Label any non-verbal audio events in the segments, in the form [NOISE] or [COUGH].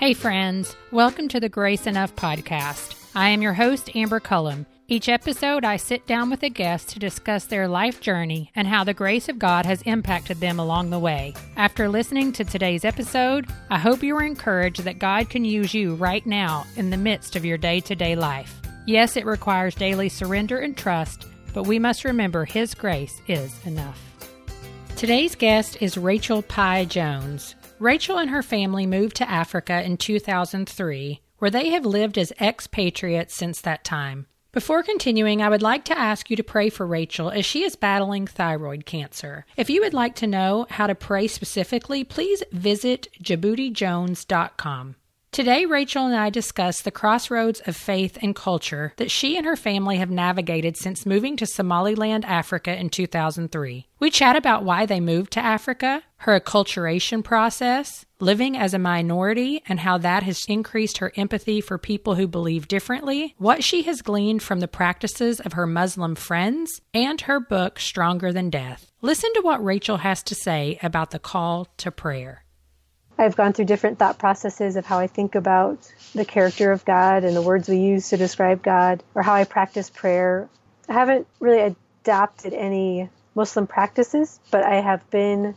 Hey, friends. Welcome to the Grace Enough podcast. I am your host, Amber Cullum. Each episode, I sit down with a guest to discuss their life journey and how the grace of God has impacted them along the way. After listening to today's episode, I hope you are encouraged that God can use you right now in the midst of your day to day life. Yes, it requires daily surrender and trust, but we must remember His grace is enough. Today's guest is Rachel Pieh Jones. Rachel and her family moved to Africa in 2003, where they have lived as expatriates since that time. Before continuing, I would like to ask you to pray for Rachel as she is battling thyroid cancer. If you would like to know how to pray specifically, please visit DjiboutiJones.com. Today, Rachel and I discuss the crossroads of faith and culture that she and her family have navigated since moving to Somaliland, Africa in 2003. We chat about why they moved to Africa, her acculturation process, living as a minority, and how that has increased her empathy for people who believe differently, what she has gleaned from the practices of her Muslim friends, and her book, Stronger Than Death. Listen to what Rachel has to say about the call to prayer. I've gone through different thought processes of how I think about the character of God and the words we use to describe God, or how I practice prayer. I haven't really adopted any Muslim practices, but I have been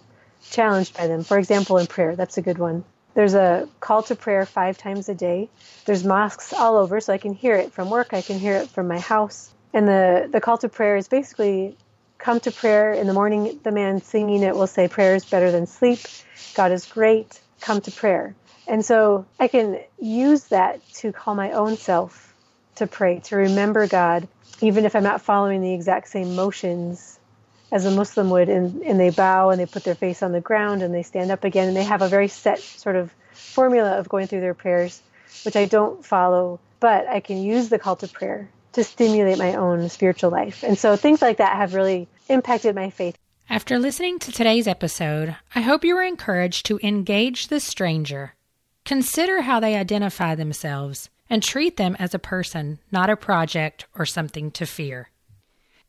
challenged by them. For example, in prayer, that's a good one. There's a call to prayer five times a day. There's mosques all over, so I can hear it from work, I can hear it from my house. And the, the call to prayer is basically come to prayer in the morning. The man singing it will say, Prayer is better than sleep. God is great come to prayer. And so I can use that to call my own self to pray, to remember God, even if I'm not following the exact same motions as a Muslim would. And, and they bow and they put their face on the ground and they stand up again and they have a very set sort of formula of going through their prayers, which I don't follow, but I can use the call to prayer to stimulate my own spiritual life. And so things like that have really impacted my faith. After listening to today's episode, I hope you are encouraged to engage the stranger. Consider how they identify themselves and treat them as a person, not a project or something to fear.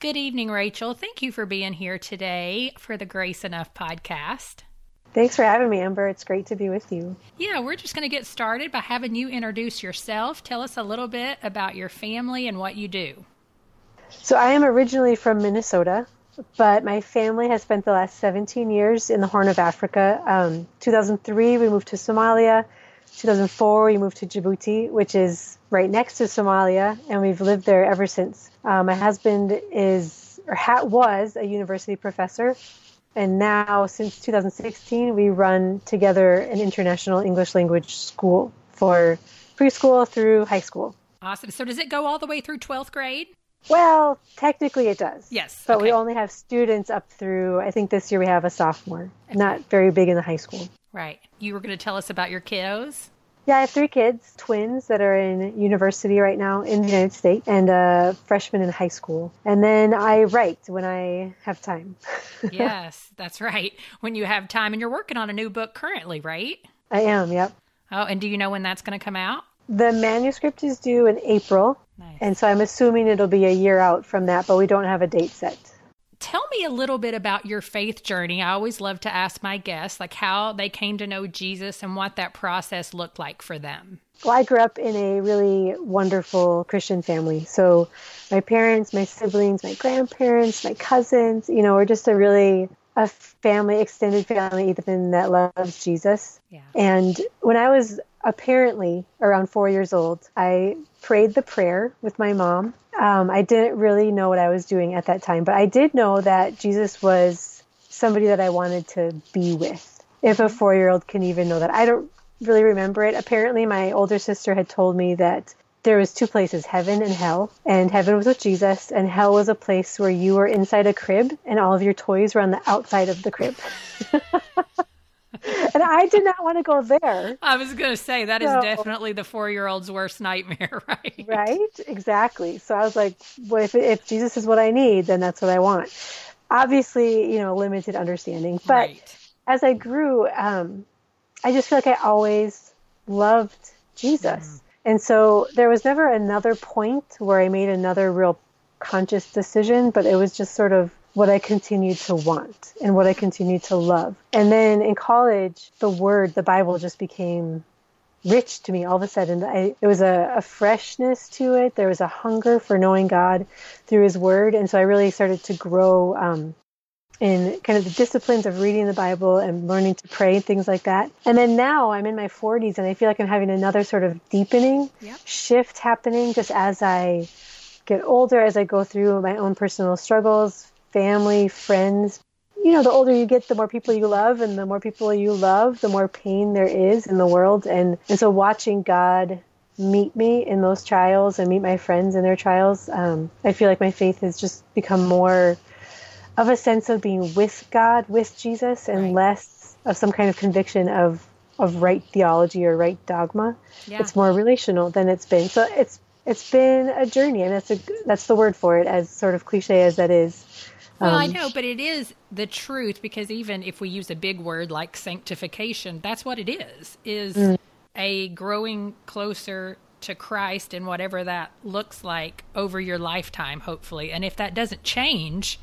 Good evening, Rachel. Thank you for being here today for the Grace Enough podcast. Thanks for having me, Amber. It's great to be with you. Yeah, we're just going to get started by having you introduce yourself. Tell us a little bit about your family and what you do. So, I am originally from Minnesota but my family has spent the last 17 years in the Horn of Africa. Um, 2003, we moved to Somalia. 2004, we moved to Djibouti, which is right next to Somalia, and we've lived there ever since. Uh, my husband is or ha- was a university professor, and now since 2016, we run together an international English language school for preschool through high school. Awesome. So does it go all the way through 12th grade? Well, technically it does. Yes. But okay. we only have students up through, I think this year we have a sophomore. Not very big in the high school. Right. You were going to tell us about your kiddos? Yeah, I have three kids, twins that are in university right now in the United States, and a freshman in high school. And then I write when I have time. [LAUGHS] yes, that's right. When you have time, and you're working on a new book currently, right? I am, yep. Oh, and do you know when that's going to come out? The manuscript is due in April, Nice. And so I'm assuming it'll be a year out from that, but we don't have a date set. Tell me a little bit about your faith journey. I always love to ask my guests like how they came to know Jesus and what that process looked like for them. Well, I grew up in a really wonderful Christian family. So my parents, my siblings, my grandparents, my cousins, you know, we're just a really a family, extended family even that loves Jesus. Yeah. And when I was apparently around four years old, I prayed the prayer with my mom. Um, I didn't really know what I was doing at that time, but I did know that Jesus was somebody that I wanted to be with. If a four year old can even know that, I don't really remember it. Apparently, my older sister had told me that there was two places heaven and hell and heaven was with jesus and hell was a place where you were inside a crib and all of your toys were on the outside of the crib [LAUGHS] and I did not want to go there. [LAUGHS] I was going to say that so, is definitely the four-year-old's worst nightmare, [LAUGHS] right? Right, exactly. So I was like, well, if, if Jesus is what I need, then that's what I want. Obviously, you know, limited understanding, but right. as I grew, um, I just feel like I always loved Jesus, mm. and so there was never another point where I made another real conscious decision, but it was just sort of what I continued to want and what I continued to love. And then in college, the word, the Bible just became rich to me all of a sudden. I, there was a, a, freshness to it. There was a hunger for knowing God through His Word, and so I really started to grow um, in kind of the disciplines of reading the Bible and learning to pray and things like that. And then now I'm in my 40s, and I feel like I'm having another sort of deepening yep. shift happening just as I get older, as I go through my own personal struggles, family, friends, you know, the older you get, the more people you love, and the more people you love, the more pain there is in the world. And, and so watching God meet me in those trials and meet my friends in their trials, um, I feel like my faith has just become more of a sense of being with God, with Jesus, and right. less of some kind of conviction of of right theology or right dogma. Yeah. It's more relational than it's been. So it's it's been a journey, and that's a that's the word for it, as sort of cliche as that is. Well, um, I know, but it is the truth because even if we use a big word like sanctification, that's what it is, is mm. a growing closer to Christ and whatever that looks like over your lifetime, hopefully. And if that doesn't change,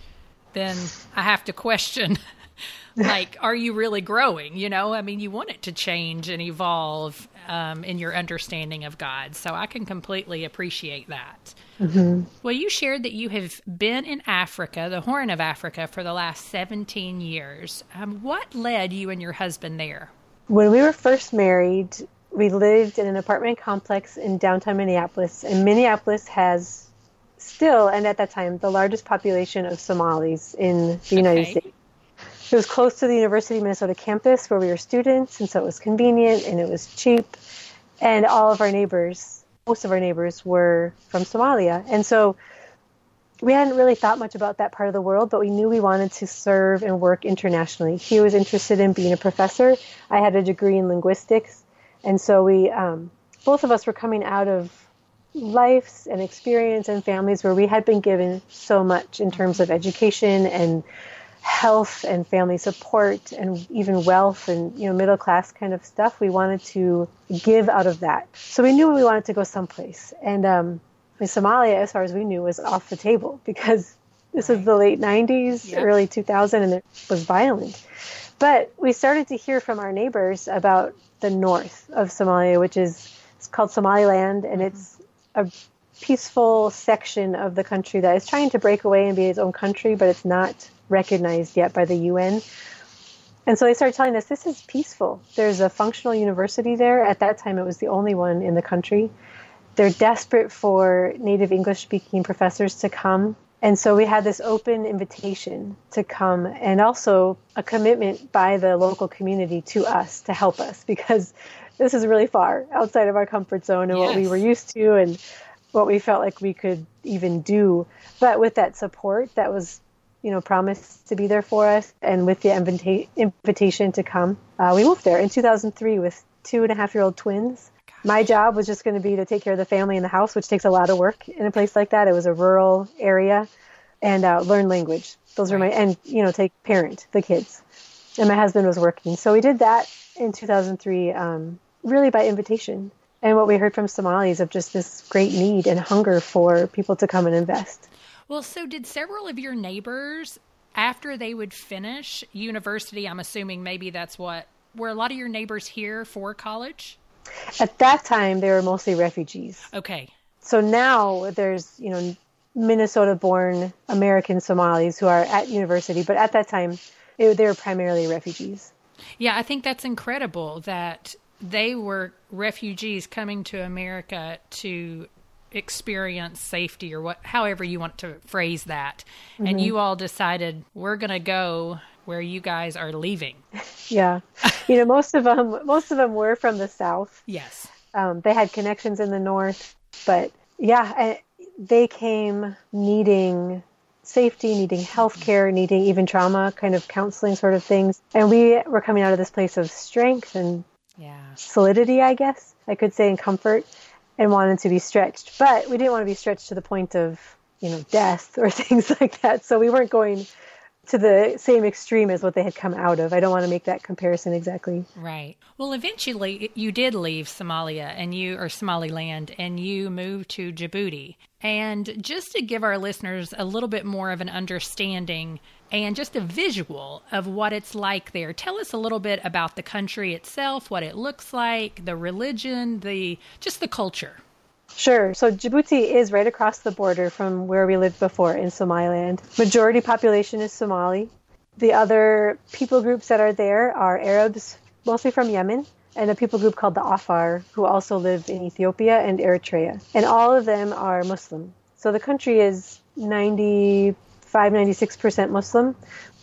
then I have to question [LAUGHS] like are you really growing you know i mean you want it to change and evolve um, in your understanding of god so i can completely appreciate that Mm-hmm. Well, you shared that you have been in Africa, the Horn of Africa, for the last 17 years. Um, what led you and your husband there? When we were first married, we lived in an apartment complex in downtown Minneapolis, and Minneapolis has still, and at that time, the largest population of Somalis in the United States. It was close to the University of Minnesota campus where we were students, and so it was convenient and it was cheap. And all of our neighbors most of our neighbors were from Somalia. And so we hadn't really thought much about that part of the world, but we knew we wanted to serve and work internationally. He was interested in being a professor. I had a degree in linguistics. And so we, um, both of us were coming out of lives and experience and families where we had been given so much in terms of education and health and family support and even wealth and you know middle class kind of stuff we wanted to give out of that. So we knew we wanted to go someplace. And um, somalia as far as we knew was off the table because this was the late 90s yep. early 2000 and it was violent. But we started to hear from our neighbors about the north of somalia which is it's called somaliland and it's a peaceful section of the country that is trying to break away and be its own country but it's not recognized yet by the UN. And so they started telling us this is peaceful. There's a functional university there. At that time, it was the only one in the country. They're desperate for native English speaking professors to come. And so we had this open invitation to come and also a commitment by the local community to us to help us [LAUGHS] because this is really far outside of our comfort zone and yes. what we were used to and what we felt like we could even do. But with that support that was you know, promised to be there for us. And with the invita- invitation to come, uh, we moved there in 2003 with two and a half year old twins. My job was just going to be to take care of the family in the house, which takes a lot of work in a place like that. It was a rural area, and uh, learn language. Those right. were my and you know take parent the kids. And my husband was working, so we did that in 2003, um, really by invitation. And what we heard from Somalis of just this great need and hunger for people to come and invest. Well, so did several of your neighbors, after they would finish university, I'm assuming maybe that's what, were a lot of your neighbors here for college? At that time, they were mostly refugees. Okay. So now there's, you know, Minnesota born American Somalis who are at university, but at that time, it, they were primarily refugees. Yeah, I think that's incredible that they were refugees coming to America to experience safety or what however you want to phrase that. Mm-hmm. and you all decided we're going to go where you guys are leaving. [LAUGHS] Yeah. You know most of them most of them were from the south. Yes. Um, they had connections in the north but yeah they came needing safety needing health care needing even trauma kind of counseling sort of things. And we were coming out of this place of strength and yeah. solidity i guess i could say and comfort and wanted to be stretched. But we didn't want to be stretched to the point of, you know, death or [LAUGHS] things like that. So we weren't going to the same extreme as what they had come out of. I don't want to make that comparison exactly. Right. Well, eventually you did leave Somalia and you or Somaliland and you moved to Djibouti. And just to give our listeners a little bit more of an understanding and just a visual of what it's like there, tell us a little bit about the country itself, what it looks like, the religion, the just the culture. Sure. So Djibouti is right across the border from where we lived before in Somaliland. Majority population is Somali. The other people groups that are there are Arabs, mostly from Yemen, and a people group called the Afar, who also live in Ethiopia and Eritrea. And all of them are Muslim. So the country is 95, 96% Muslim.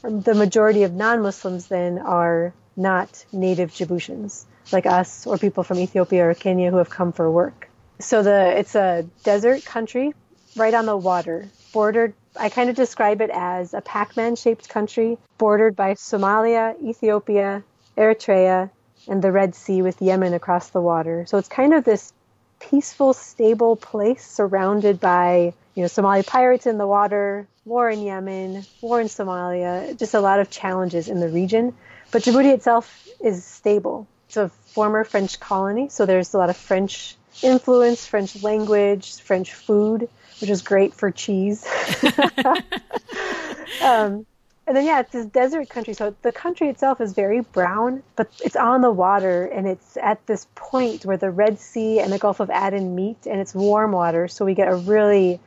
The majority of non Muslims then are not native Djiboutians, like us or people from Ethiopia or Kenya who have come for work. So the it's a desert country right on the water, bordered I kind of describe it as a Pac-Man shaped country bordered by Somalia, Ethiopia, Eritrea, and the Red Sea with Yemen across the water. So it's kind of this peaceful, stable place surrounded by, you know, Somali pirates in the water, war in Yemen, war in Somalia, just a lot of challenges in the region. But Djibouti itself is stable. It's a former French colony, so there's a lot of French influence, French language, French food, which is great for cheese. [LAUGHS] [LAUGHS] um, and then yeah, it's this desert country. So the country itself is very brown, but it's on the water and it's at this point where the Red Sea and the Gulf of Aden meet and it's warm water. So we get a really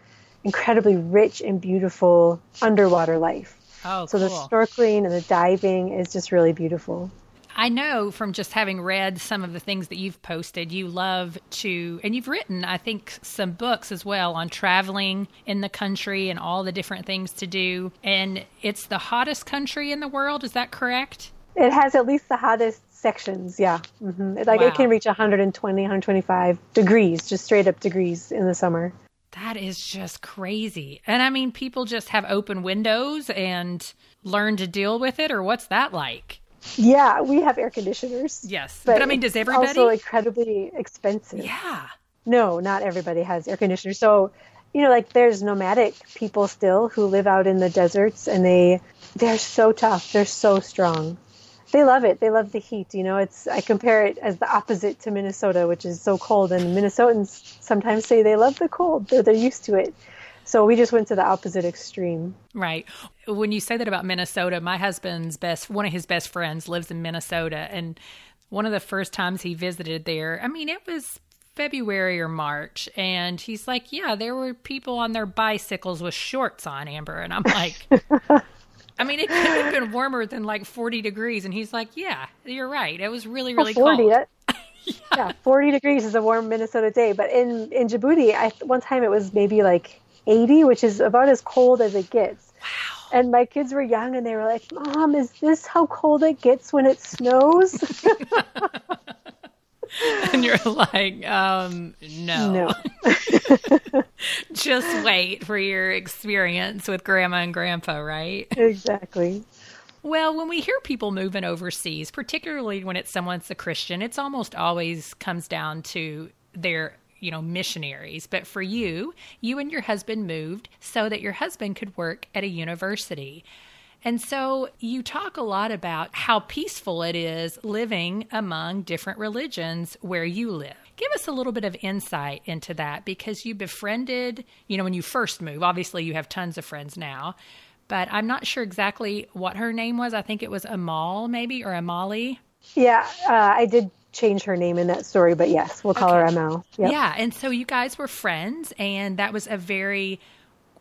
incredibly rich and beautiful underwater life. Oh, so cool. the snorkeling and the diving is just really beautiful. I know from just having read some of the things that you've posted, you love to, and you've written, I think, some books as well on traveling in the country and all the different things to do. And it's the hottest country in the world. Is that correct? It has at least the hottest sections, yeah. Mm-hmm. Like Wow. it can reach 120, 125 degrees, just straight up degrees in the summer. That is just crazy. And I mean, people just have open windows and learn to deal with it, or what's that like? Yeah, we have air conditioners. Yes. But, I mean, does everybody? Also incredibly expensive. yeah. No, not everybody has air conditioners. So, you know, like there's nomadic people still who live out in the deserts and they they're so tough. They're so strong. They love it. They love the heat. You know, it's I compare it as the opposite to Minnesota, which is so cold and Minnesotans sometimes say they love the cold. They're they're used to it. So we just went to the opposite extreme. Right. When you say that about Minnesota, my husband's best, one of his best friends lives in Minnesota. And one of the first times he visited there, I mean, it was February or March. And he's like, Yeah, there were people on their bicycles with shorts on, Amber. And I'm like, [LAUGHS] I mean, it could have been warmer than like 40 degrees. And he's like, Yeah, you're right. It was really, really Oh, 40, cold. that- [LAUGHS] yeah. 40 degrees is a warm Minnesota day. But in, in Djibouti, I, one time it was maybe like 80, which is about as cold as it gets. Wow. And my kids were young and they were like, Mom, is this how cold it gets when it snows? [LAUGHS] And you're like, um, no. no. [LAUGHS] [LAUGHS] Just wait for your experience with grandma and grandpa, right? exactly. Well, when we hear people moving overseas, particularly when it's someone's a Christian, it's almost always comes down to their, you know, missionaries. But for you, you and your husband moved so that your husband could work at a university. And so you talk a lot about how peaceful it is living among different religions where you live. Give us a little bit of insight into that because you befriended, you know, when you first moved, obviously you have tons of friends now, but I'm not sure exactly what her name was. I think it was Amal, maybe, or Amali. Yeah, uh, I did change her name in that story, but yes, we'll call her ML. Yep. Yeah. And so you guys were friends, and that was a very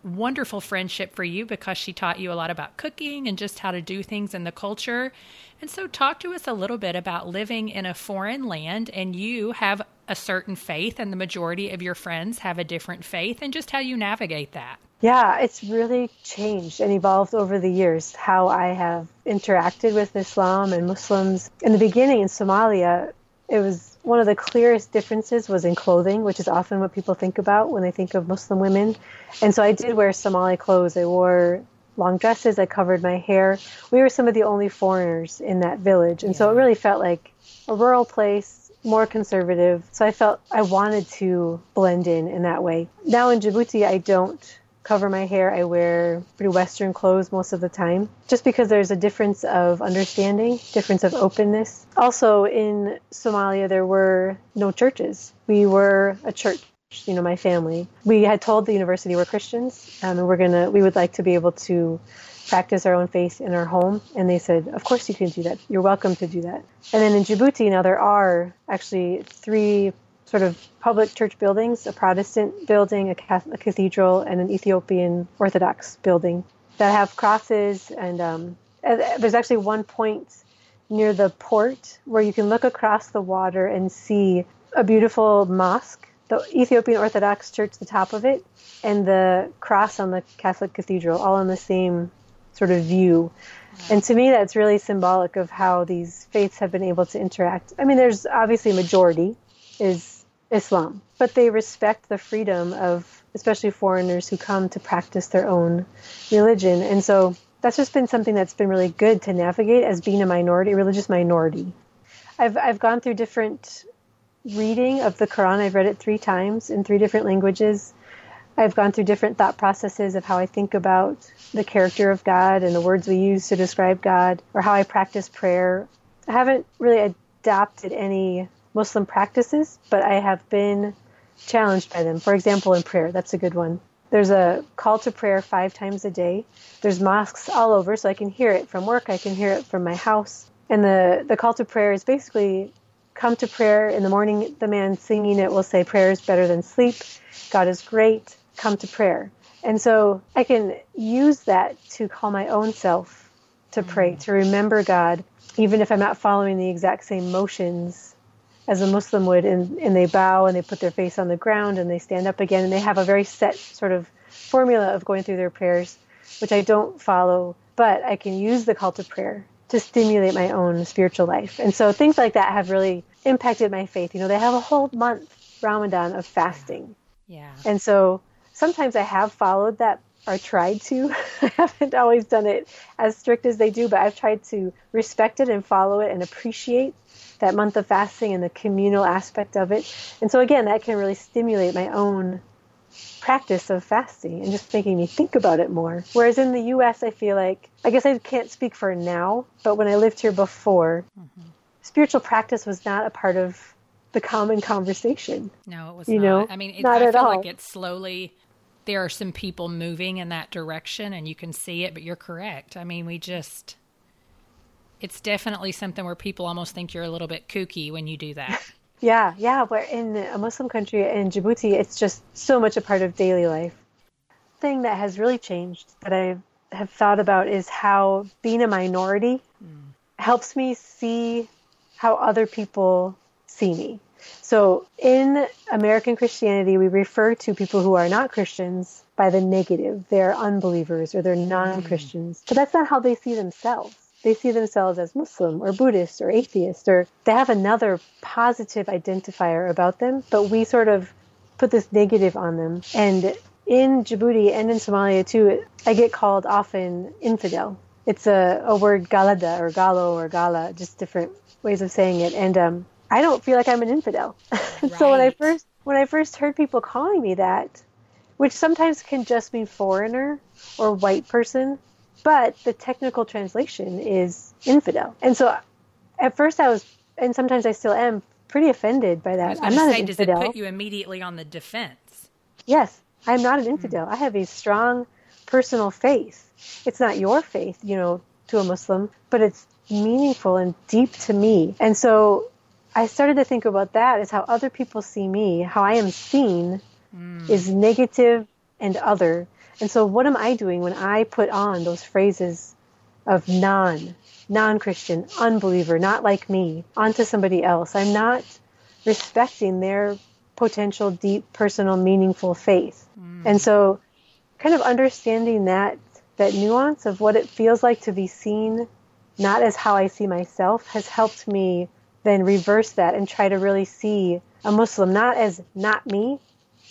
wonderful friendship for you because she taught you a lot about cooking and just how to do things in the culture. And so, talk to us a little bit about living in a foreign land, and you have a certain faith, and the majority of your friends have a different faith, and just how you navigate that. Yeah, it's really changed and evolved over the years how I have interacted with Islam and Muslims. In the beginning in Somalia, it was one of the clearest differences was in clothing, which is often what people think about when they think of Muslim women. And so I did wear Somali clothes. I wore long dresses, I covered my hair. We were some of the only foreigners in that village. And so it really felt like a rural place, more conservative. So I felt I wanted to blend in in that way. Now in Djibouti, I don't cover my hair. I wear pretty Western clothes most of the time, just because there's a difference of understanding, difference of openness. Also, in Somalia, there were no churches. We were a church. You know, my family. We had told the university we're Christians, um, and we're gonna. We would like to be able to practice our own faith in our home. And they said, Of course you can do that. You're welcome to do that. And then in Djibouti, now there are actually three sort of public church buildings a Protestant building, a, Catholic, cathedral, and an Ethiopian Orthodox building that have crosses. And um, there's actually one point near the port where you can look across the water and see a beautiful mosque, the Ethiopian Orthodox church, the top of it, and the cross on the Catholic cathedral, all in the same sort of view. And to me, that's really symbolic of how these faiths have been able to interact. I mean, there's obviously a majority is Islam, but they respect the freedom of especially foreigners who come to practice their own religion. And so that's just been something that's been really good to navigate as being a minority, a religious minority. I've I've gone through different reading of the Quran. I've read it three times in three different languages. I've gone through different thought processes of how I think about the character of God and the words we use to describe God, or how I practice prayer. I haven't really adopted any Muslim practices, but I have been challenged by them. For example, in prayer, that's a good one. There's a call to prayer five times a day. There's mosques all over, so I can hear it from work, I can hear it from my house. And the, the call to prayer is basically come to prayer in the morning. The man singing it will say, Prayer is better than sleep. God is great. Come to prayer. And so I can use that to call my own self to pray, mm. to remember God, even if I'm not following the exact same motions as a Muslim would, and, and they bow and they put their face on the ground and they stand up again, and they have a very set sort of formula of going through their prayers, which I don't follow, but I can use the call to prayer to stimulate my own spiritual life. And so things like that have really impacted my faith. You know, they have a whole month, Ramadan, of fasting. Yeah. And so sometimes I have followed that or tried to. [LAUGHS] I haven't always done it as strict as they do, but I've tried to respect it and follow it and appreciate that month of fasting and the communal aspect of it. And so again, that can really stimulate my own practice of fasting and just making me think about it more. Whereas in the US, I feel like, I guess I can't speak for now, but when I lived here before, mm-hmm. spiritual practice was not a part of the common conversation. No, it was you not. Know? I mean, it, not I at feel all. like it's slowly, there are some people moving in that direction and you can see it, but you're correct. I mean, we just, it's definitely something where people almost think you're a little bit kooky when you do that. [LAUGHS] yeah, yeah. Where in a Muslim country in Djibouti, it's just so much a part of daily life. Thing that has really changed that I have thought about is how being a minority mm. helps me see how other people see me. So in American Christianity, we refer to people who are not Christians by the negative. They're unbelievers or they're non Christians. Mm. But that's not how they see themselves they see themselves as Muslim or Buddhist or atheist, or they have another positive identifier about them, but we sort of put this negative on them. And in Djibouti and in Somalia too, I get called often infidel. It's a, a word galada or galo or gala, just different ways of saying it. And um, I don't feel like I'm an infidel. Right. [LAUGHS] so when I first when I first heard people calling me that, which sometimes can just mean foreigner or white person, but the technical translation is infidel. And so at first I was, and sometimes I still am, pretty offended by that. I'm not say, an infidel. Does it put you immediately on the defense? Yes, I'm not an infidel. Mm. I have a strong personal faith. It's not your faith, you know, to a Muslim, but it's meaningful and deep to me. And so I started to think about that as how other people see me, how I am seen mm. is negative and other. And so, what am I doing when I put on those phrases of non, non Christian, unbeliever, not like me, onto somebody else? I'm not respecting their potential, deep, personal, meaningful faith. Mm. And so, kind of understanding that that nuance of what it feels like to be seen not as how I see myself has helped me then reverse that and try to really see a Muslim not as not me,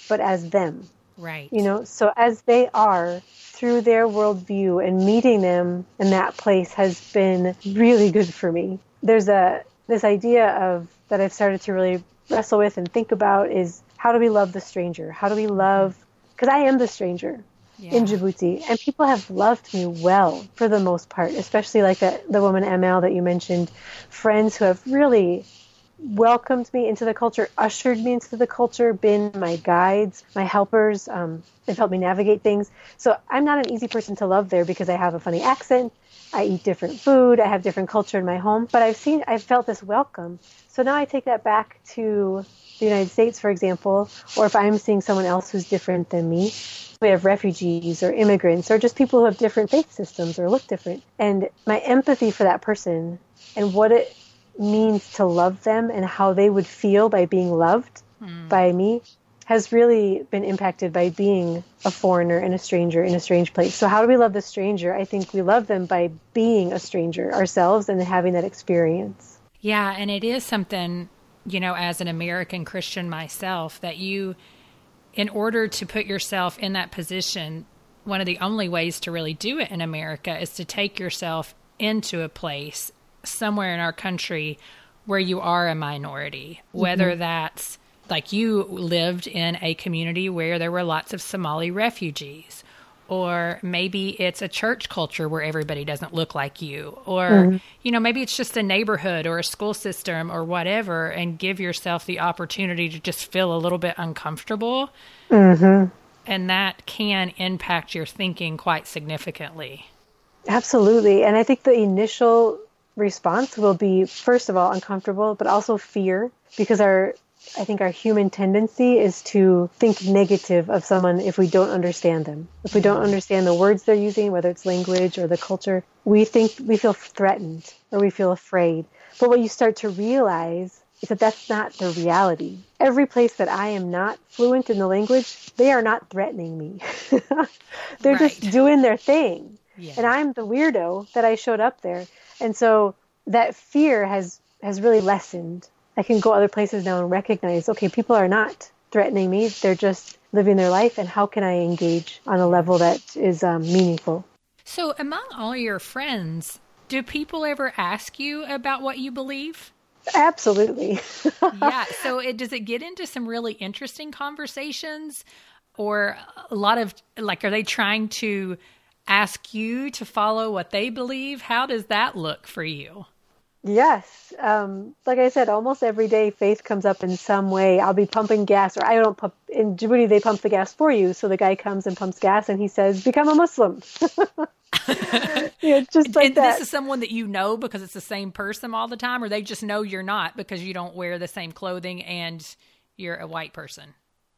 but as them. Right. You know, so as they are through their worldview and meeting them in that place has been really good for me. There's a this idea of that I've started to really wrestle with and think about is how do we love the stranger? How do we love because I am the stranger. Yeah. in Djibouti, and people have loved me well for the most part, especially like that the woman ML that you mentioned, friends who have really welcomed me into the culture, ushered me into the culture, been my guides, my helpers. Um, they've helped me navigate things. So I'm not an easy person to love there because I have a funny accent. I eat different food. I have different culture in my home. But I've seen, I've felt this welcome. So now I take that back to the United States, for example, or if I'm seeing someone else who's different than me. We have refugees or immigrants or just people who have different faith systems or look different. And my empathy for that person and what it means to love them and how they would feel by being loved mm. by me has really been impacted by being a foreigner and a stranger in a strange place. So, how do we love the stranger? I think we love them by being a stranger ourselves and having that experience. Yeah, and it is something, you know, as an American Christian myself, that you, in order to put yourself in that position, one of the only ways to really do it in America is to take yourself into a place somewhere in our country where you are a minority, whether mm-hmm. that's like you lived in a community where there were lots of Somali refugees, or maybe it's a church culture where everybody doesn't look like you, or, mm-hmm. you know, maybe it's just a neighborhood or a school system or whatever, and give yourself the opportunity to just feel a little bit uncomfortable. Mm-hmm. And that can impact your thinking quite significantly. Absolutely. And I think the initial response will be first of all uncomfortable but also fear because our I think our human tendency is to think negative of someone if we don't understand them. If we don't understand the words they're using, whether it's language or the culture, we think we feel threatened or we feel afraid. But what you start to realize is that that's not the reality. Every place that I am not fluent in the language, they are not threatening me. [LAUGHS] They're right. just doing their thing. Yeah. And I'm the weirdo that I showed up there. And so that fear has has really lessened. I can go other places now and recognize, okay, people are not threatening me. They're just living their life, and how can I engage on a level that is um, meaningful? So, among all your friends, do people ever ask you about what you believe? Absolutely. [LAUGHS] yeah. So, it, does it get into some really interesting conversations, or a lot of like, are they trying to ask you to follow what they believe? How does that look for you? Yes. Um, like I said, almost every day faith comes up in some way. I'll be pumping gas, or I don't pump. In Djibouti, they pump the gas for you. So the guy comes and pumps gas and he says, Become a Muslim. [LAUGHS] yeah, just like and that. This is someone that you know because it's the same person all the time, or they just know you're not because you don't wear the same clothing and you're a white person.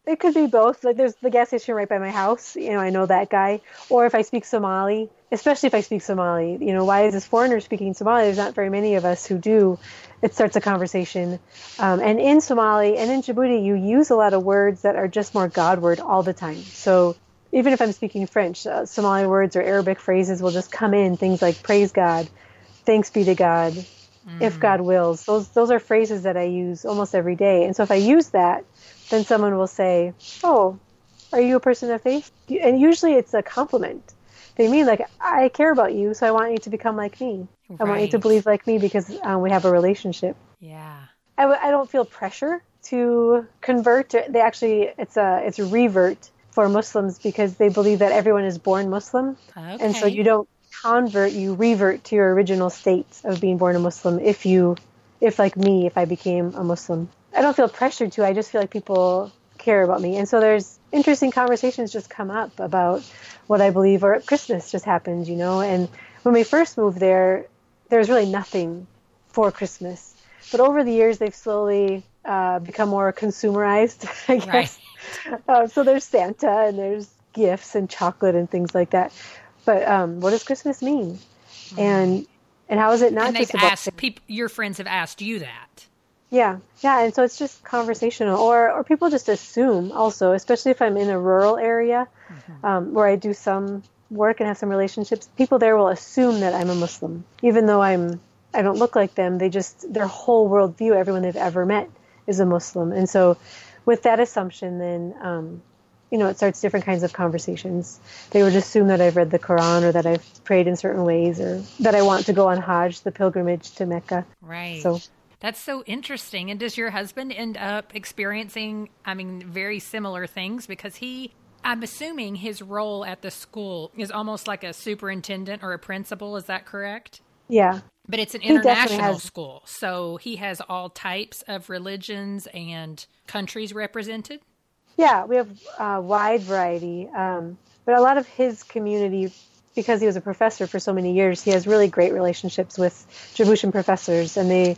It could be both. Like there's the gas station right by my house. You know, I know that guy. Or if I speak Somali, especially if I speak Somali, you know, why is this foreigner speaking Somali? There's not very many of us who do. It starts a conversation. Um, and in Somali and in Djibouti, you use a lot of words that are just more Godward all the time. So even if I'm speaking French, uh, Somali words or Arabic phrases will just come in. Things like praise God, thanks be to God, mm. if God wills. Those those are phrases that I use almost every day. And so if I use that then someone will say, "Oh, are you a person of faith?" And usually it's a compliment. They mean like, "I care about you, so I want you to become like me. Right. I want you to believe like me because um, we have a relationship." Yeah. I w- I don't feel pressure to convert. They actually, it's a it's a revert for Muslims because they believe that everyone is born Muslim, okay. and so you don't convert, you revert to your original state of being born a Muslim if you, if like me, if I became a Muslim. I don't feel pressured to. I just feel like people care about me. And so there's interesting conversations just come up about what I believe or Christmas just happened, you know. And when we first moved there, there was really nothing for Christmas. But over the years, they've slowly uh, become more consumerized, [LAUGHS] I guess. Right. Uh, so there's Santa and there's gifts and chocolate and things like that. But um, what does Christmas mean? Mm-hmm. And and how is it not and just about asked, people, your friends have asked you that? Yeah, yeah, and so it's just conversational, or or people just assume also, especially if I'm in a rural area mm-hmm. um, where I do some work and have some relationships. People there will assume that I'm a Muslim, even though I'm I don't look like them. They just their whole worldview, everyone they've ever met, is a Muslim, and so with that assumption, then um, you know it starts different kinds of conversations. They would assume that I've read the Quran or that I've prayed in certain ways or that I want to go on Hajj, the pilgrimage to Mecca. Right. So that's so interesting. And does your husband end up experiencing, I mean, very similar things because he I'm assuming his role at the school is almost like a superintendent or a principal. Is that correct? Yeah. But it's an international school. So he has all types of religions and countries represented? Yeah, we have a wide variety. Um, but a lot of his community, because he was a professor for so many years, he has really great relationships with Djiboutian professors. And they,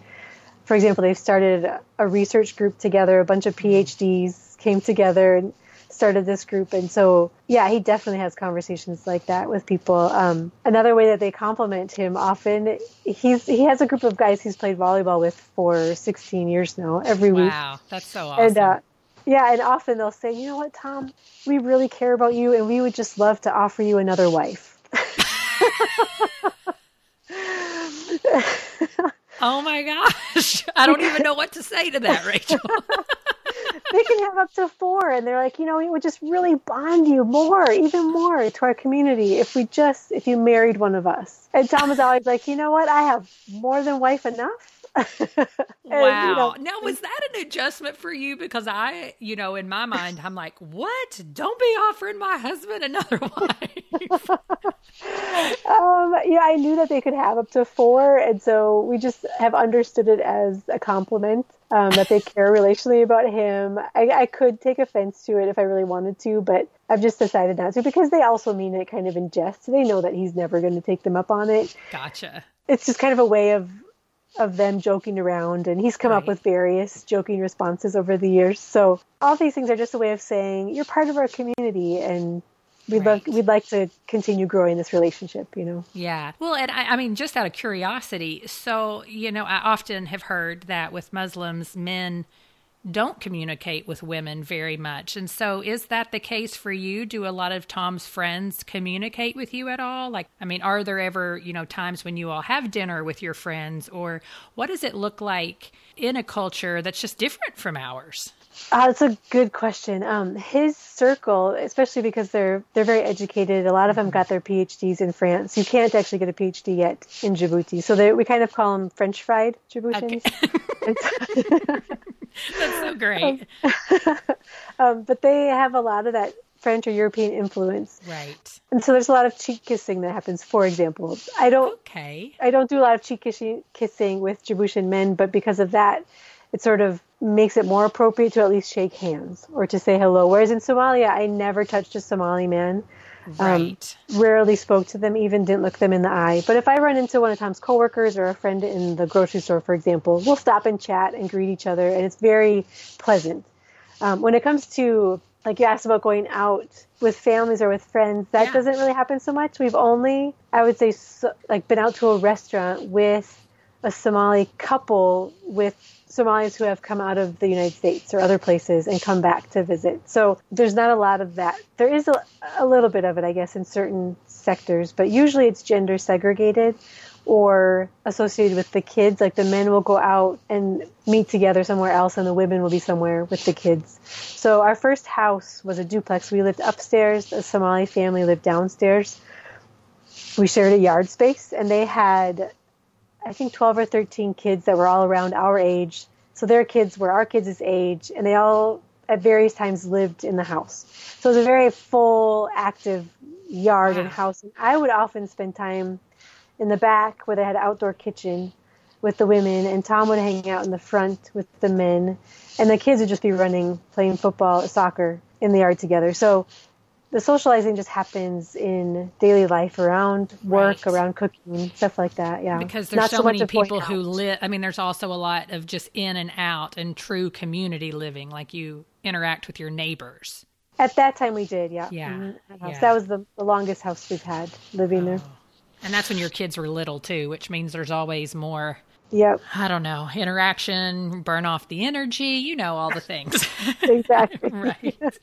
for example, they've started a research group together. A bunch of PhDs came together and started this group. And so, yeah, he definitely has conversations like that with people. Um, another way that they compliment him often, he's he has a group of guys he's played volleyball with for 16 years now, every wow, week. Wow, that's so awesome. And, uh, yeah, and often they'll say, you know what, Tom, we really care about you, and we would just love to offer you another wife. [LAUGHS] [LAUGHS] [LAUGHS] oh my gosh. [LAUGHS] I don't even know what to say to that, Rachel. [LAUGHS] they can have up to four, and they're like, you know, it would just really bond you more, even more to our community if we just, if you married one of us. And Tom is always like, you know what, I have more than wife enough [LAUGHS] and, wow. You know, now, was that an adjustment for you? Because I, you know, in my mind, I'm like, what? Don't be offering my husband another [LAUGHS] wife. [LAUGHS] um, yeah, I knew that they could have up to four. And so we just have understood it as a compliment. Um, that they care relationally about him. I, I could take offense to it if I really wanted to, but I've just decided not to because they also mean it kind of in jest. They know that he's never going to take them up on it. Gotcha. It's just kind of a way of of them joking around and he's come right. up with various joking responses over the years so all these things are just a way of saying you're part of our community and we'd right. love we'd like to continue growing this relationship you know yeah well and I, I, mean just out of curiosity so you know i often have heard that with muslims men don't communicate with women very much. And so, is that the case for you? Do a lot of Tom's friends communicate with you at all? Like, I mean, are there ever, you know, times when you all have dinner with your friends, or what does it look like in a culture that's just different from ours? Uh, that's a good question. Um, his circle, especially because they're they're very educated, a lot of them got their PhDs in France. You can't actually get a PhD yet in Djibouti, so we kind of call them French fried Djiboutians. Okay. [LAUGHS] [LAUGHS] [LAUGHS] That's so great. Um, [LAUGHS] um, but they have a lot of that French or European influence. Right. And so there's a lot of cheek kissing that happens. For example, I don't. Okay. I don't do a lot of cheek kissing, kissing with Djiboutian men, but because of that, it sort of makes it more appropriate to at least shake hands or to say hello. Whereas in Somalia, I never touched a Somali man. Um, right. Um, rarely spoke to them, even didn't look them in the eye. But if I run into one of Tom's coworkers or a friend in the grocery store, for example, we'll stop and chat and greet each other, and it's very pleasant. Um, when it comes to like you asked about going out with families or with friends, that yeah. doesn't really happen so much. We've only, I would say, so, like been out to a restaurant with a Somali couple with Somalis who have come out of the United States or other places and come back to visit. So there's not a lot of that. There is a, a little bit of it, I guess, in certain sectors, but usually it's gender segregated or associated with the kids. Like the men will go out and meet together somewhere else, and the women will be somewhere with the kids. So our first house was a duplex. We lived upstairs. A Somali family lived downstairs. We shared a yard space, and they had I think 12 or 13 kids that were all around our age. So their kids were our kids' age, and they all at various times lived in the house. So it was a very full, active yard and house. And I would often spend time in the back where they had an outdoor kitchen with the women, and Tom would hang out in the front with the men, and the kids would just be running, playing football, soccer in the yard together. So the socializing just happens in daily life around work, right. around cooking, stuff like that. Yeah. Because there's Not so, so many people who live, I mean, there's also a lot of just in and out and true community living, like you interact with your neighbors. At that time, we did, yeah. Yeah. Mm-hmm. yeah. That was the, the longest house we've had living oh. there. And that's when your kids were little, too, which means there's always more Yep. I don't know, interaction, burn off the energy, you know, all the things. [LAUGHS] [LAUGHS] exactly. right.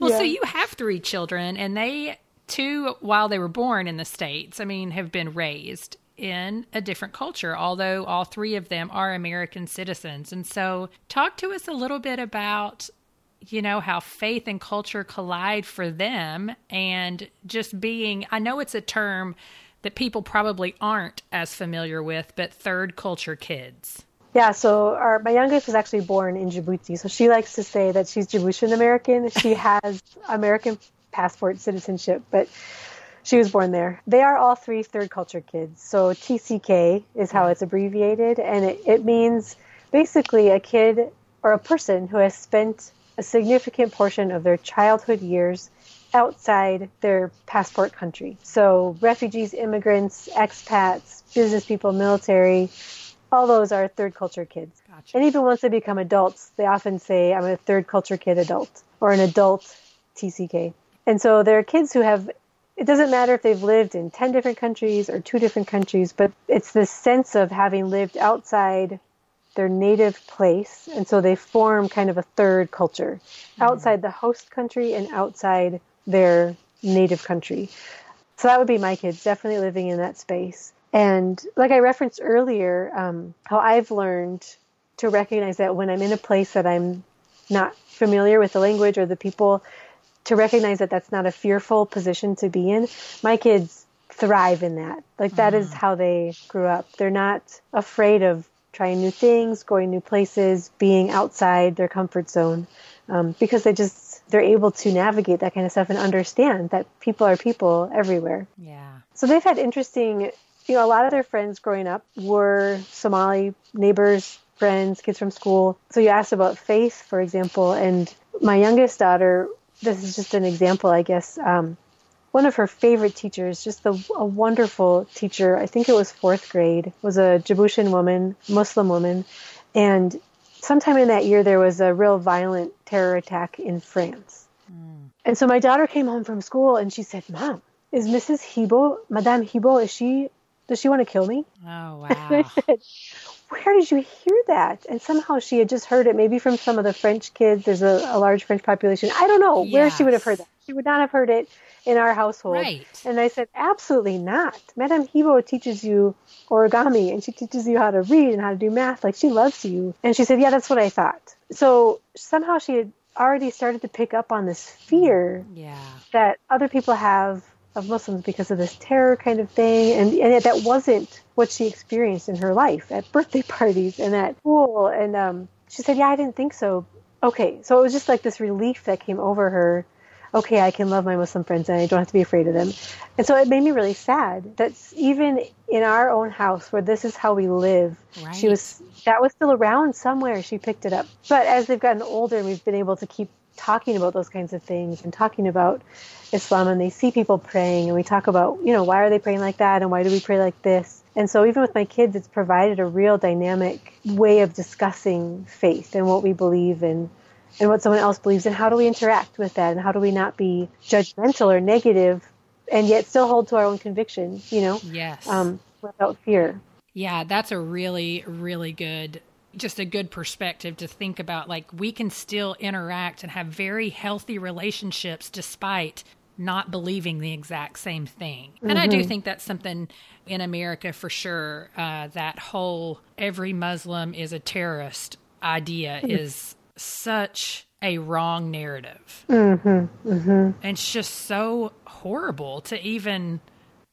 Well, yeah. so you have three children, and they, two, while they were born in the States, I mean, have been raised in a different culture, although all three of them are American citizens. And so, talk to us a little bit about you know how faith and culture collide for them and just being i know it's a term that people probably aren't as familiar with, but third culture kids. Yeah, so our, my youngest was actually born in Djibouti, so she likes to say that she's Djiboutian American. She [LAUGHS] has American passport citizenship, but she was born there. They are all three third culture kids. So TCK is how it's abbreviated, and it, it means basically a kid or a person who has spent a significant portion of their childhood years outside their passport country. So refugees, immigrants, expats, business people, military, all those are third culture kids. Gotcha. And even once they become adults, they often say, I'm a third culture kid adult or an adult TCK. And so there are kids who have, it doesn't matter if they've lived in 10 different countries or two different countries, but it's this sense of having lived outside their native place. And so they form kind of a third culture mm-hmm. outside the host country and outside their native country. So that would be my kids, definitely living in that space. And like I referenced earlier, um, how I've learned to recognize that when I'm in a place that I'm not familiar with the language or the people, to recognize that that's not a fearful position to be in. My kids thrive in that. Like that mm. is how they grew up. They're not afraid of trying new things, going new places, being outside their comfort zone, um, because they just they're able to navigate that kind of stuff and understand that people are people everywhere. Yeah. So they've had interesting you know, a lot of their friends growing up were Somali neighbors, friends, kids from school. So you asked about faith, for example, and my youngest daughter, this is just an example, I guess. Um, one of her favorite teachers, just a, a, wonderful teacher, I think it was fourth grade, was a Djiboutian woman, Muslim woman. And sometime in that year, there was a real violent terror attack in France. Mm. And so my daughter came home from school and she said, Mom, is Mrs. Hibo, Madame Hibo, is she does she want to kill me? Oh, [LAUGHS] wow. I said, Where did you hear that? And somehow she had just heard it, maybe from some of the French kids. There's a, a large French population. I don't know yes. where she would have heard that. She would not have heard it in our household. Right. And I said, Absolutely not. Madame Hibo teaches you origami and she teaches you how to read and how to do math. Like she loves you. And she said, Yeah, that's what I thought. So somehow she had already started to pick up on this fear yeah. that other people have of Muslims because of this terror kind of thing, and and yet that wasn't what she experienced in her life at birthday [LAUGHS] parties and at school. And um, she said, "Yeah, I didn't think so." Okay, so it was just like this relief that came over her. Okay, I can love my Muslim friends and I don't have to be afraid of them. And so it made me really sad that even in our own house where this is how we live, right. she was that was still around somewhere. She picked it up. But as they've gotten older and we've been able to keep talking about those kinds of things and talking about Islam and they see people praying and we talk about, you know, why are they praying like that and why do we pray like this? And so even with my kids, it's provided a real dynamic way of discussing faith and what we believe in and what someone else believes and how do we interact with that and how do we not be judgmental or negative and yet still hold to our own conviction, you know? Yes. Um, without fear. Yeah, that's a really, really good just a good perspective to think about like we can still interact and have very healthy relationships despite not believing the exact same thing. Mm-hmm. And I do mm-hmm. think that's something in America for sure. Uh, that whole every Muslim is a terrorist idea mm-hmm. is such a wrong narrative. Mm-hmm. mm-hmm. And it's just so horrible to even.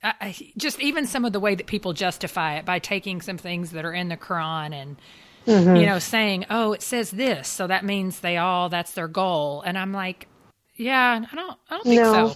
Uh, just even some of the way that people justify it by taking some things that are in the Quran and mm-hmm. you know saying oh it says this so that means they all that's their goal and i'm like yeah, I don't. I don't think no.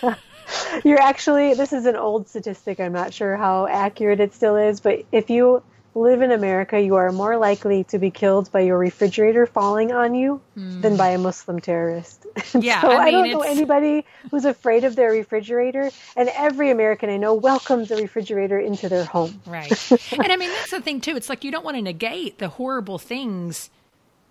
so. [LAUGHS] [LAUGHS] You're actually. This is an old statistic. I'm not sure how accurate it still is, but if you live in America, you are more likely to be killed by your refrigerator falling on you mm. than by a Muslim terrorist. [LAUGHS] Yeah, so I, mean, I don't know anybody who's afraid of their refrigerator, and every American I know welcomes a refrigerator into their home. Right, [LAUGHS] and I mean that's the thing too. It's like you don't want to negate the horrible things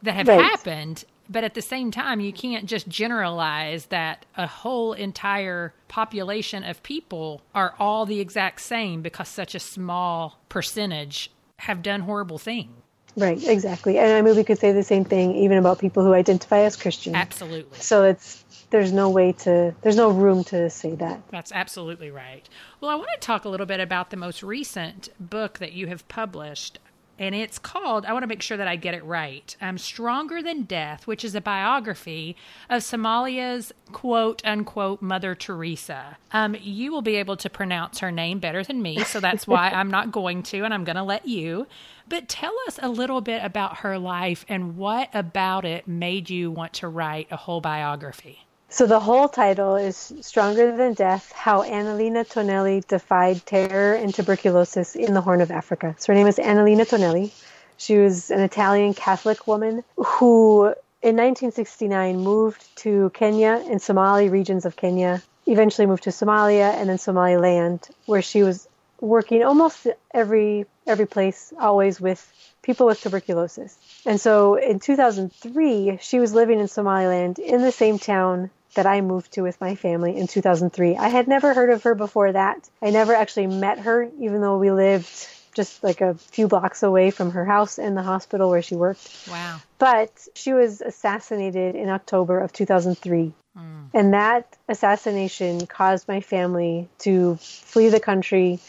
that have right. happened but at the same time, you can't just generalize that a whole entire population of people are all the exact same because such a small percentage have done horrible things. Right, exactly. And I mean, we could say the same thing even about people who identify as Christian. Absolutely. So it's there's no way to there's no room to say that. That's absolutely right. Well, I want to talk a little bit about the most recent book that you have published and it's called, I want to make sure that I get it right, um, Stronger Than Death, which is a biography of Somalia's quote unquote Mother Teresa. Um, you will be able to pronounce her name better than me, so that's why [LAUGHS] I'm not going to, and I'm going to let you. But tell us a little bit about her life and what about it made you want to write a whole biography. So the whole title is Stronger Than Death How Annalena Tonelli Defied Terror and Tuberculosis in the Horn of Africa. So her name is Annalena Tonelli. She was an Italian Catholic woman who, in 1969, moved to Kenya and Somali regions of Kenya, eventually moved to Somalia and then Somaliland, where she was working almost every every place, always with people with tuberculosis. And so in 2003, she was living in Somaliland in the same town that I moved to with my family in 2003. I had never heard of her before that. I never actually met her, even though we lived just like a few blocks away from her house and the hospital where she worked. Wow. But she was assassinated in October of 2003. Mm. And that assassination caused my family to flee the country.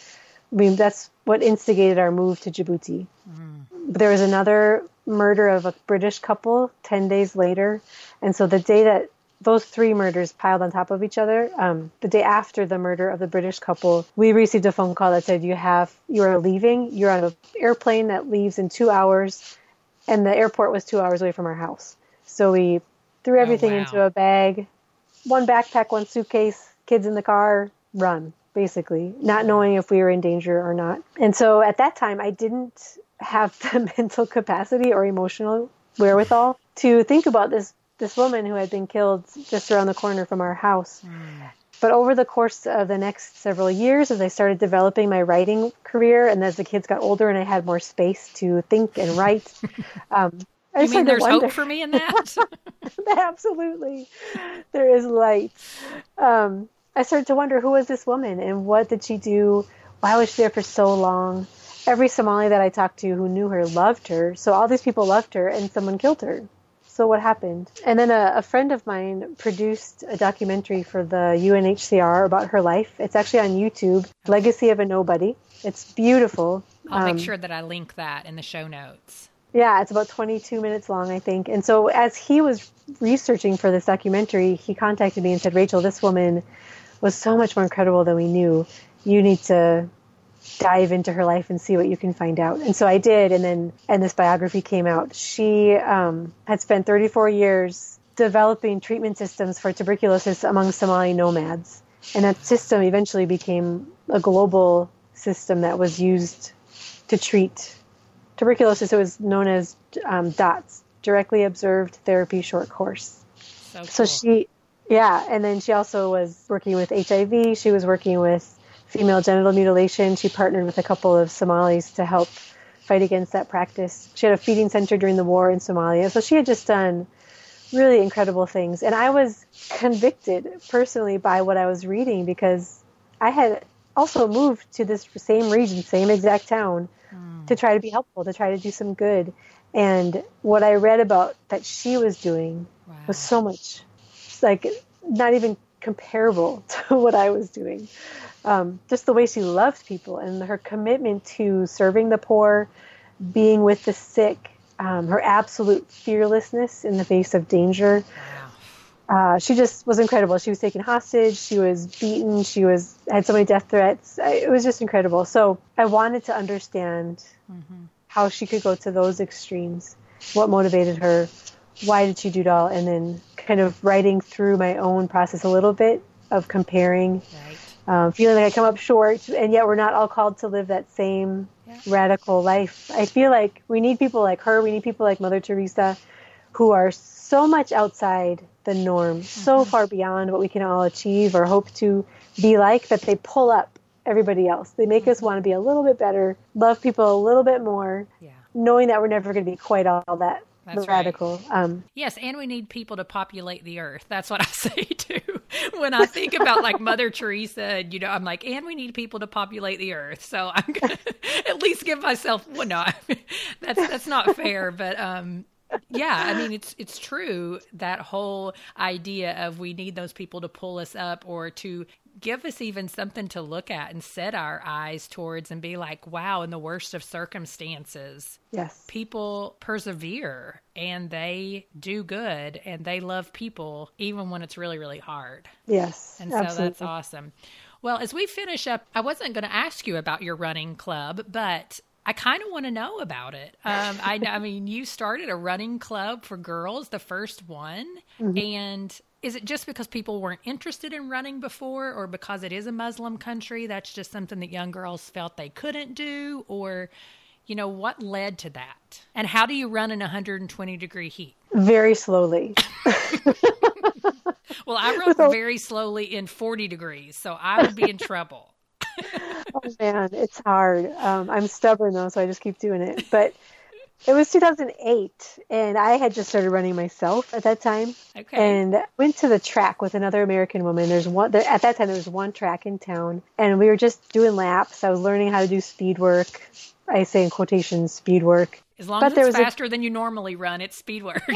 I mean, that's what instigated our move to Djibouti. Mm. There was another murder of a British couple 10 days later. And so the day that those three murders piled on top of each other. Um, the day after the murder of the British couple, we received a phone call that said you have you are leaving. You're on an airplane that leaves in two hours, and the airport was two hours away from our house. So we threw oh, everything oh, wow. into a bag, one backpack, one suitcase, kids in the car, run basically, not knowing if we were in danger or not. And so at that time, I didn't have [LAUGHS] the mental capacity or emotional wherewithal to think about this this woman who had been killed just around the corner from our house. Mm. But over the course of the next several years, as I started developing my writing career, and as the kids got older and I had more space to think and write, [LAUGHS] um, I mean there's hope for me in that? [LAUGHS] Absolutely, there is light. Um, I started to wonder who was this woman and what did she do? Why was she there for so long? Every Somali that I talked to who knew her loved her, so all these people loved her, and someone killed her so what happened? And then a, a, friend of mine produced a documentary for the UNHCR about her life. It's actually on YouTube, Legacy of a Nobody. It's beautiful. I'll um, make sure that I link that in the show notes. Yeah, it's about 22 minutes long, I think. And so as he was researching for this documentary, he contacted me and said, Rachel, this woman was so much more incredible than we knew. You need to dive into her life and see what you can find out. And so I did, and then and this biography came out. She um, had spent 34 years developing treatment systems for tuberculosis among Somali nomads, and that system eventually became a global system that was used to treat tuberculosis. It was known as um, DOTS, Directly Observed Therapy Short Course. So, cool. so she, yeah, and then she also was working with HIV. She was working with female genital mutilation. She partnered with a couple of Somalis to help fight against that practice. She had a feeding center during the war in Somalia. So she had just done really incredible things. And I was convicted personally by what I was reading because I had also moved to this same region, same exact town, mm. to try to be helpful, to try to do some good. And what I read about that she was doing wow. was so much, like, not even comparable [LAUGHS] to what I was doing um, just the way she loved people and her commitment to serving the poor, being with the sick, um, her absolute fearlessness in the face of danger. Uh, she just was incredible. She was taken hostage. She was beaten. She was had so many death threats. It was just incredible. So I wanted to understand mm-hmm. how she could go to those extremes. What motivated her? Why did she do it all? And then kind of writing through my own process a little bit of comparing right um, feeling like I come up short, and yet we're not all called to live that same yeah. radical life. I feel like we need people like her. We need people like Mother Teresa, who are so much outside the norm, mm-hmm. so far beyond what we can all achieve or hope to be like that they pull up everybody else. They make mm-hmm. us want to be a little bit better, love people a little bit more, yeah. knowing that we're never going to be quite all that that's radical. Right. Um, yes, and we need people to populate the earth. That's what [LAUGHS] I say too. when I think about like Mother [LAUGHS] Teresa, you know, I'm like, and we need people to populate the earth. So I'm [LAUGHS] gonna at least give myself. Well, no, that's that's not fair, but um, yeah, I mean it's it's true that whole idea of we need those people to pull us up or to give us even something to look at and set our eyes towards and be like, wow, in the worst of circumstances, yes, people persevere and they do good and they love people even when it's really, really hard. Yes. And so absolutely. that's awesome. Well, as we finish up, I wasn't going to ask you about your running club, but I kind of want to know about it. Um, I, I mean, you started a running club for girls, the first one, [LAUGHS] Mm-hmm. and is it just because people weren't interested in running before, or because it is a Muslim country? That's just something that young girls felt they couldn't do, or you know what led to that? And how do you run in 120 degree heat? Very slowly. [LAUGHS] Well, I run very slowly in 40 degrees, so I would be in trouble. [LAUGHS] oh man, it's hard. Um, I'm stubborn though, so I just keep doing it. But it was 2008, and I had just started running myself at that time, Okay. and went to the track with another American woman. There's one there, at that time. There was one track in town, and we were just doing laps. I was learning how to do speed work. I say in quotations, speed work. As long But as there it's was a- faster than you normally run, it's speed work. [LAUGHS]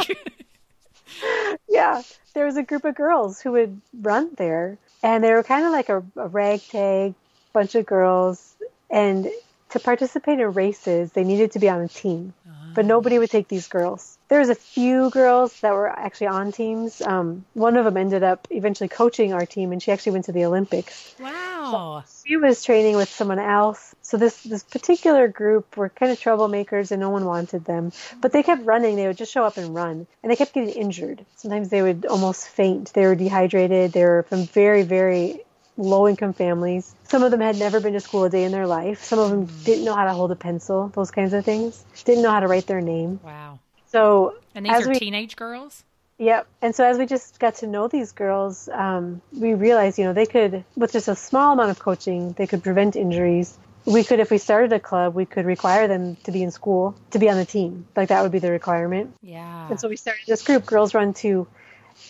[LAUGHS] yeah, there was a group of girls who would run there, and they were kind of like a, a ragtag bunch of girls. And to participate in races, they needed to be on a team, but nobody would take these girls. There was a few girls that were actually on teams. Um, one of them ended up eventually coaching our team, and she actually went to the Olympics. wow. She was training with someone else. So this this particular group were kind of troublemakers and no one wanted them. But they kept running. They would just show up and run. And they kept getting injured. Sometimes they would almost faint. They were dehydrated. They were from very, very low income families. Some of them had never been to school a day in their life. Some of them didn't know how to hold a pencil, those kinds of things. Didn't know how to write their name. Wow. So And these as are we teenage girls? Yep. And so as we just got to know these girls, um, we realized, you know, they could, with just a small amount of coaching, they could prevent injuries. We could, if we started a club, we could require them to be in school, to be on the team. Like that would be the requirement. Yeah. And so we started this group, Girls Run Two,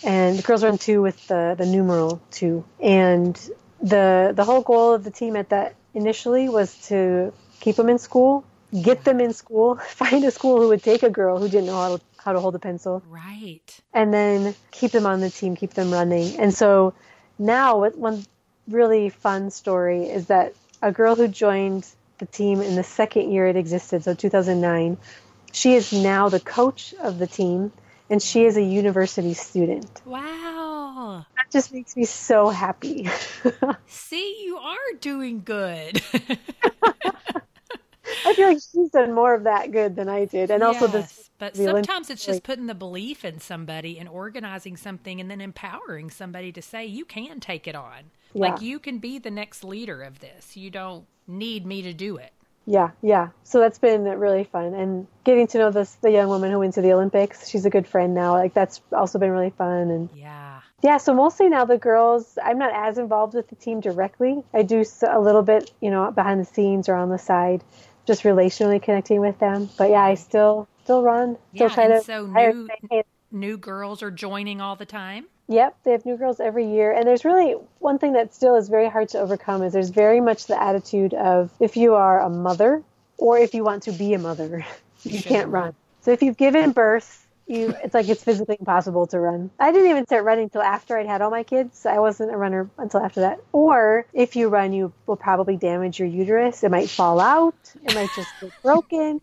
and the Girls Run Two with the, the numeral two. And the the whole goal of the team at that initially was to keep them in school, get them in school, [LAUGHS] find a school who would take a girl who didn't know how to, how to hold a pencil, right. and then keep them on the team, keep them running. And so now, what- one really fun story is that a girl who joined the team in the second year it existed, so 2009, she is now the coach of the team, and she is a university student. Wow. That just makes me so happy. [LAUGHS] See, you are doing good. I feel like she's done more of that good than I did, and also this. But sometimes it's just putting the belief in somebody and organizing something and then empowering somebody to say you can take it on. Like you can be the next leader of this. You don't need me to do it. Yeah, yeah. So that's been really fun, and getting to know this the young woman who went to the Olympics. She's a good friend now. Like that's also been really fun, and Yeah. Yeah, so mostly now the girls, I'm not as involved with the team directly. I do a little bit, you know, behind the scenes or on the side, just relationally connecting with them. But yeah, I still still run, still Yeah, try to. so new- New girls are joining all the time. Yep, they have new girls every year, and there's really one thing that still is very hard to overcome is there's very much the attitude of if you are a mother or if you want to be a mother, [LAUGHS] you can't run. run. So if you've given birth, you it's like it's physically impossible to run. I didn't even start running until after I'd had all my kids. I wasn't a runner until after that. Or if you run, you will probably damage your uterus. It might fall out. It might just get broken.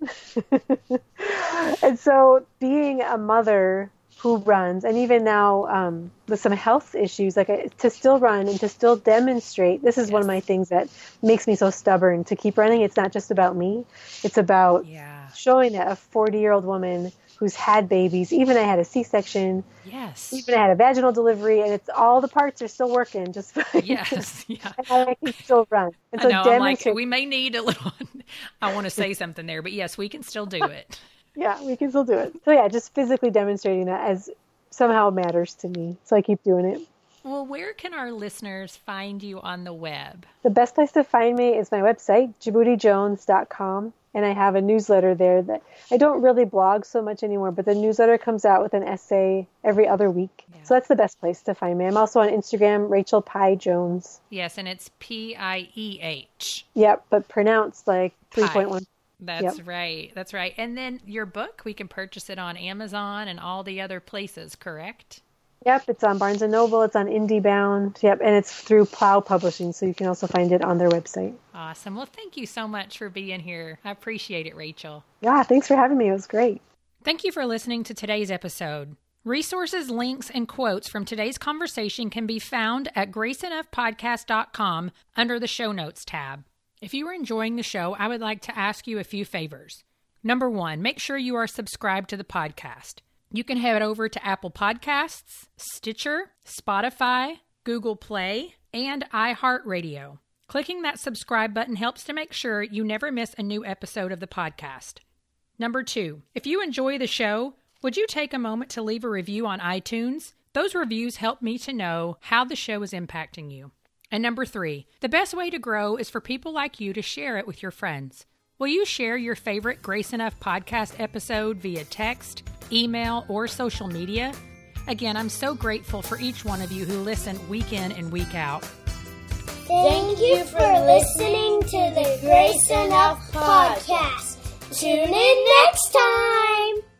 [LAUGHS] and so being a mother who runs, and even now um, with some health issues, like I, to still run and to still demonstrate. This is one of my things that makes me so stubborn to keep running. It's not just about me; it's about Yeah. showing that a 40 year old woman who's had babies, even I had a C section, Yes. even I had a vaginal delivery, and it's all the parts are still working just [LAUGHS] fine. Yes. Yeah. and I can still run. And I so know. I'm like, we may need a little. [LAUGHS] I want to say something there, but yes, we can still do it. Yeah, we can still do it. So yeah, just physically demonstrating that as somehow matters to me. So I keep doing it. Well, where can our listeners find you on the web? The best place to find me is my website, DjiboutiJones.com. And I have a newsletter there that I don't really blog so much anymore, but the newsletter comes out with an essay every other week. So that's the best place to find me. I'm also on Instagram, Rachel Pieh Jones. Yes, and it's P I E H. Yep, but pronounced like 3.1. That's Yep. right. That's right. And then your book, we can purchase it on Amazon and all the other places, correct? Yep, it's on Barnes and Noble. It's on IndieBound. Yep, and it's through Plough Publishing, so you can also find it on their website. Awesome. Well, thank you so much for being here. I appreciate it, Rachel. Yeah, thanks for having me. It was great. Thank you for listening to today's episode. Resources, links, and quotes from today's conversation can be found at graceenoughpodcast.com under the show notes tab. If you are enjoying the show, I would like to ask you a few favors. Number one, make sure you are subscribed to the podcast. You can head over to Apple Podcasts, Stitcher, Spotify, Google Play, and iHeartRadio. Clicking that subscribe button helps to make sure you never miss a new episode of the podcast. Number two, if you enjoy the show, would you take a moment to leave a review on iTunes? Those reviews help me to know how the show is impacting you. And number three, the best way to grow is for people like you to share it with your friends. Will you share your favorite Grace Enough podcast episode via text, email, or social media? Again, I'm so grateful for each one of you who listen week in and week out. Thank you for listening to the Grace Enough podcast. Tune in next time.